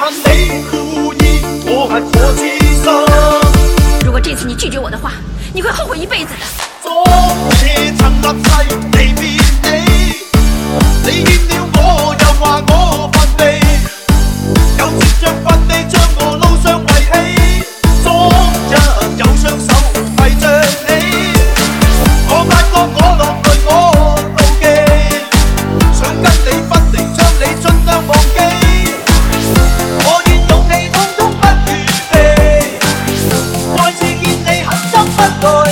恨你故意，我恨我痴心。如果这次你拒绝我的话，你会后悔一辈子的。tôi.